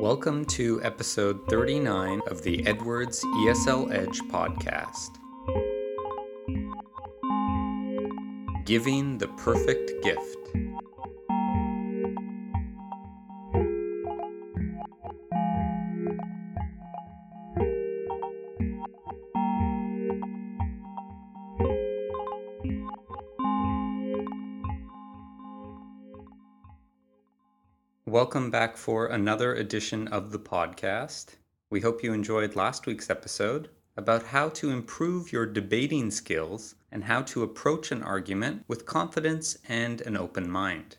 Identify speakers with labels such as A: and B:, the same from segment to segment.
A: Welcome to episode 39 of the Edwards ESL Edge podcast. Giving the Perfect Gift. Welcome back for another edition of the podcast. We hope you enjoyed last week's episode about how to improve your debating skills and how to approach an argument with confidence and an open mind.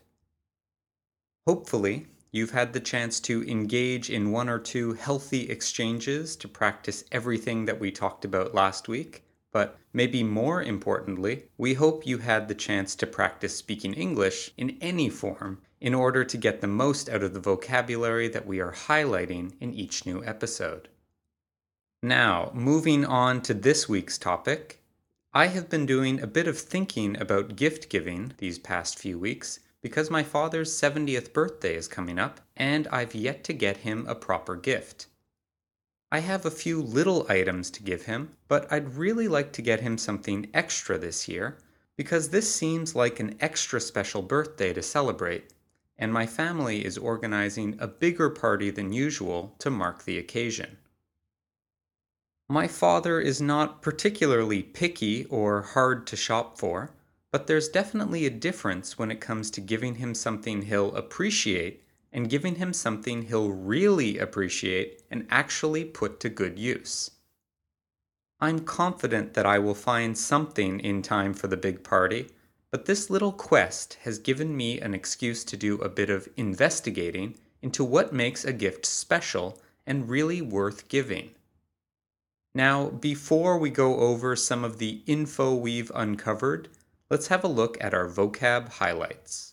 A: Hopefully, you've had the chance to engage in one or two healthy exchanges to practice everything that we talked about last week. But maybe more importantly, we hope you had the chance to practice speaking English in any form in order to get the most out of the vocabulary that we are highlighting in each new episode. Now, moving on to this week's topic, I have been doing a bit of thinking about gift giving these past few weeks because my father's 70th birthday is coming up and I've yet to get him a proper gift. I have a few little items to give him, but I'd really like to get him something extra this year because this seems like an extra special birthday to celebrate and my family is organizing a bigger party than usual to mark the occasion. My father is not particularly picky or hard to shop for, but there's definitely a difference when it comes to giving him something he'll appreciate and giving him something he'll really appreciate and actually put to good use. I'm confident that I will find something in time for the big party but this little quest has given me an excuse to do a bit of investigating into what makes a gift special and really worth giving. Now, before we go over some of the info we've uncovered, let's have a look at our vocab highlights.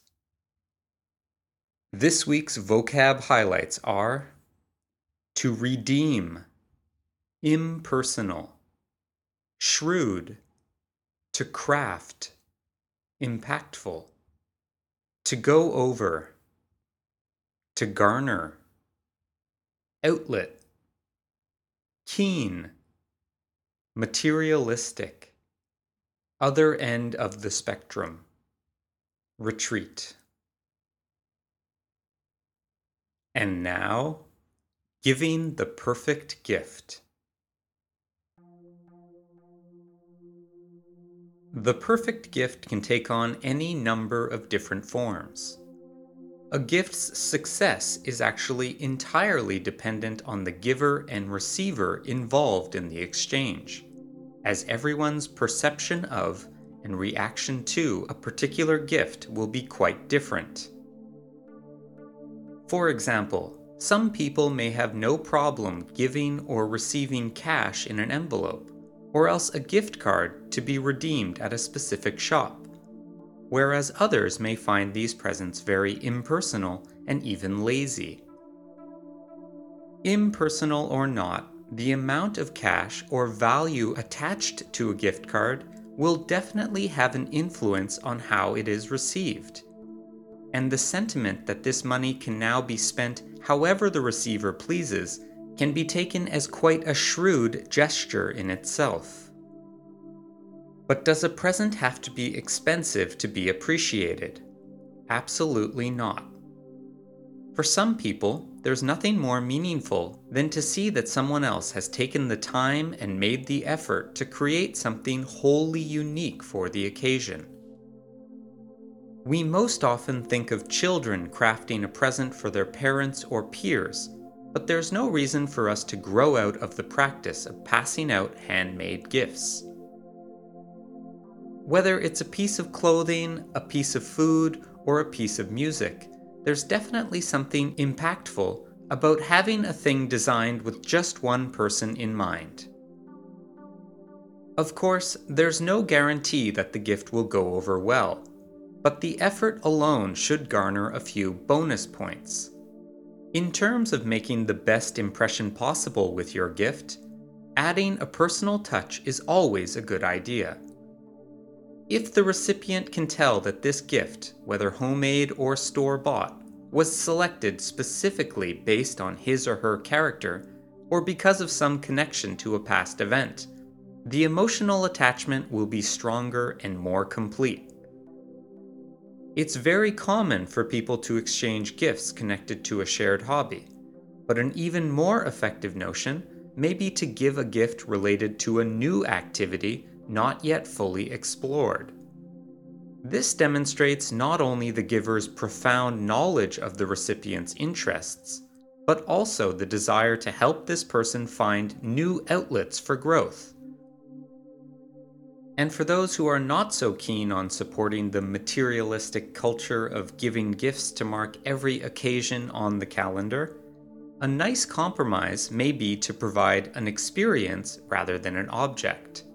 A: This week's vocab highlights are to redeem, impersonal, shrewd, to craft, impactful, to go over, to garner, outlet, keen, materialistic, other end of the spectrum, retreat. And now, giving the perfect gift. The perfect gift can take on any number of different forms. A gift's success is actually entirely dependent on the giver and receiver involved in the exchange, as everyone's perception of and reaction to a particular gift will be quite different. For example, some people may have no problem giving or receiving cash in an envelope or else a gift card to be redeemed at a specific shop, whereas others may find these presents very impersonal and even lazy. Impersonal or not, the amount of cash or value attached to a gift card will definitely have an influence on how it is received. And the sentiment that this money can now be spent however the receiver pleases can be taken as quite a shrewd gesture in itself. But does a present have to be expensive to be appreciated? Absolutely not. For some people, there's nothing more meaningful than to see that someone else has taken the time and made the effort to create something wholly unique for the occasion. We most often think of children crafting a present for their parents or peers but there's no reason for us to grow out of the practice of passing out handmade gifts. Whether it's a piece of clothing, a piece of food, or a piece of music, there's definitely something impactful about having a thing designed with just one person in mind. Of course, there's no guarantee that the gift will go over well, but the effort alone should garner a few bonus points. In terms of making the best impression possible with your gift, adding a personal touch is always a good idea. If the recipient can tell that this gift, whether homemade or store bought, was selected specifically based on his or her character or because of some connection to a past event, the emotional attachment will be stronger and more complete. It's very common for people to exchange gifts connected to a shared hobby, but an even more effective notion may be to give a gift related to a new activity not yet fully explored. This demonstrates not only the giver's profound knowledge of the recipient's interests, but also the desire to help this person find new outlets for growth. And for those who are not so keen on supporting the materialistic culture of giving gifts to mark every occasion on the calendar, a nice compromise may be to provide an experience rather than an object.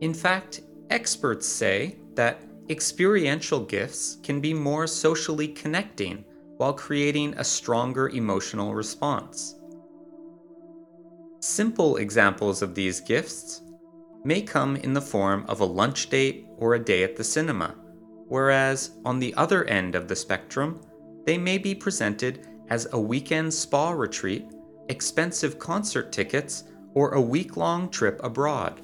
A: In fact, experts say that experiential gifts can be more socially connecting while creating a stronger emotional response. Simple examples of these gifts may come in the form of a lunch date or a day at the cinema, whereas on the other end of the spectrum, they may be presented as a weekend spa retreat, expensive concert tickets, or a week long trip abroad.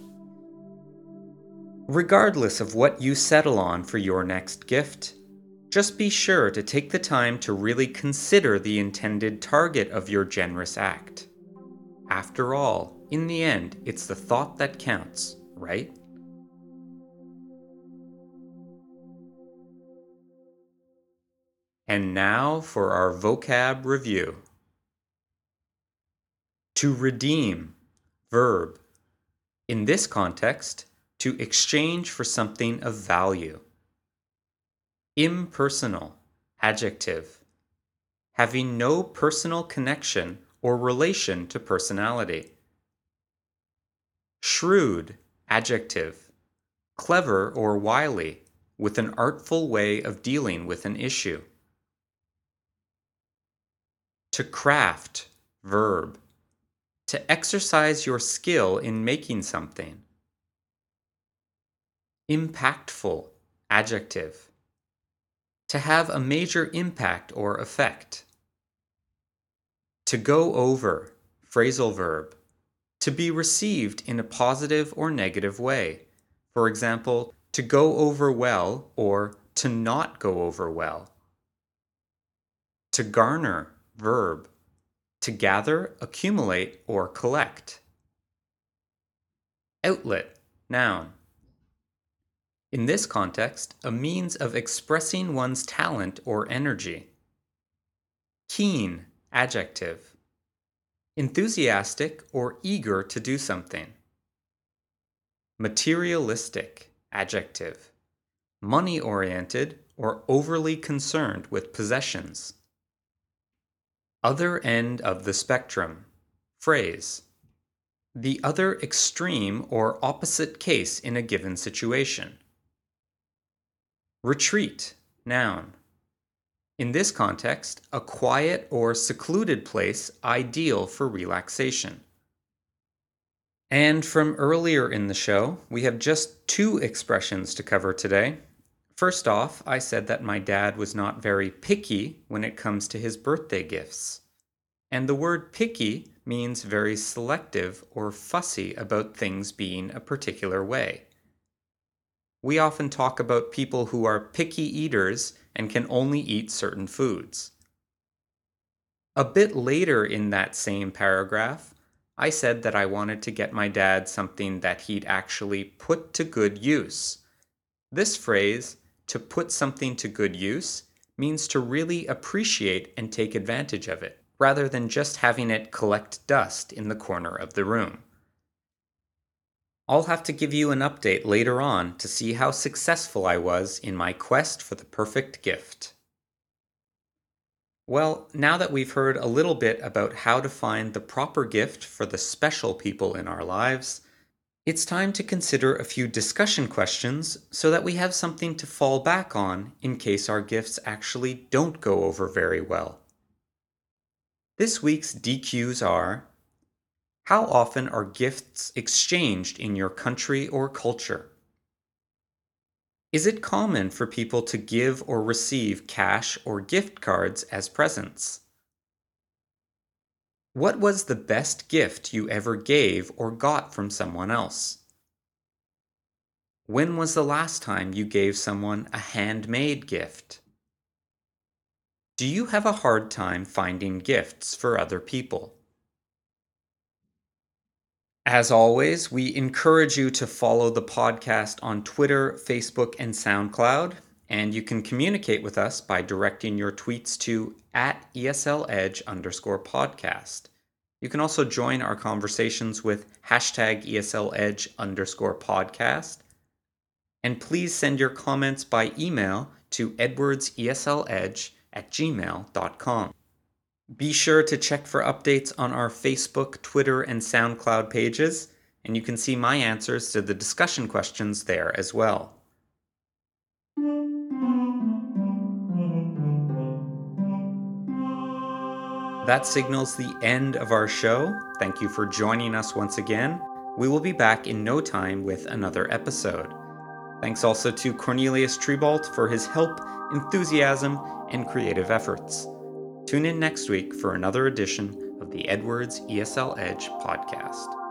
A: Regardless of what you settle on for your next gift, just be sure to take the time to really consider the intended target of your generous act. After all, in the end, it's the thought that counts, right? And now for our vocab review. To redeem, verb. In this context, to exchange for something of value. Impersonal, adjective. Having no personal connection or relation to personality. Shrewd, adjective. Clever or wily, with an artful way of dealing with an issue. To craft, verb. To exercise your skill in making something. Impactful, adjective. To have a major impact or effect. To go over, phrasal verb. To be received in a positive or negative way. For example, to go over well or to not go over well. To garner, verb. To gather, accumulate, or collect. Outlet, noun. In this context, a means of expressing one's talent or energy. Keen, adjective. Enthusiastic or eager to do something. Materialistic, adjective. Money oriented or overly concerned with possessions. Other end of the spectrum. Phrase. The other extreme or opposite case in a given situation. Retreat, noun. In this context, a quiet or secluded place ideal for relaxation. And from earlier in the show, we have just two expressions to cover today. First off, I said that my dad was not very picky when it comes to his birthday gifts. And the word picky means very selective or fussy about things being a particular way we often talk about people who are picky eaters and can only eat certain foods. A bit later in that same paragraph, I said that I wanted to get my dad something that he'd actually put to good use. This phrase, to put something to good use, means to really appreciate and take advantage of it, rather than just having it collect dust in the corner of the room. I'll have to give you an update later on to see how successful I was in my quest for the perfect gift. Well, now that we've heard a little bit about how to find the proper gift for the special people in our lives, it's time to consider a few discussion questions so that we have something to fall back on in case our gifts actually don't go over very well. This week's DQs are how often are gifts exchanged in your country or culture? Is it common for people to give or receive cash or gift cards as presents? What was the best gift you ever gave or got from someone else? When was the last time you gave someone a handmade gift? Do you have a hard time finding gifts for other people? As always, we encourage you to follow the podcast on Twitter, Facebook, and SoundCloud. And you can communicate with us by directing your tweets to at ESLEdge underscore podcast. You can also join our conversations with hashtag ESLEdge underscore podcast. And please send your comments by email to edwardsesledge at gmail.com. Be sure to check for updates on our Facebook, Twitter, and SoundCloud pages, and you can see my answers to the discussion questions there as well. That signals the end of our show. Thank you for joining us once again. We will be back in no time with another episode. Thanks also to Cornelius Trebalt for his help, enthusiasm, and creative efforts. Tune in next week for another edition of the Edwards ESL Edge podcast.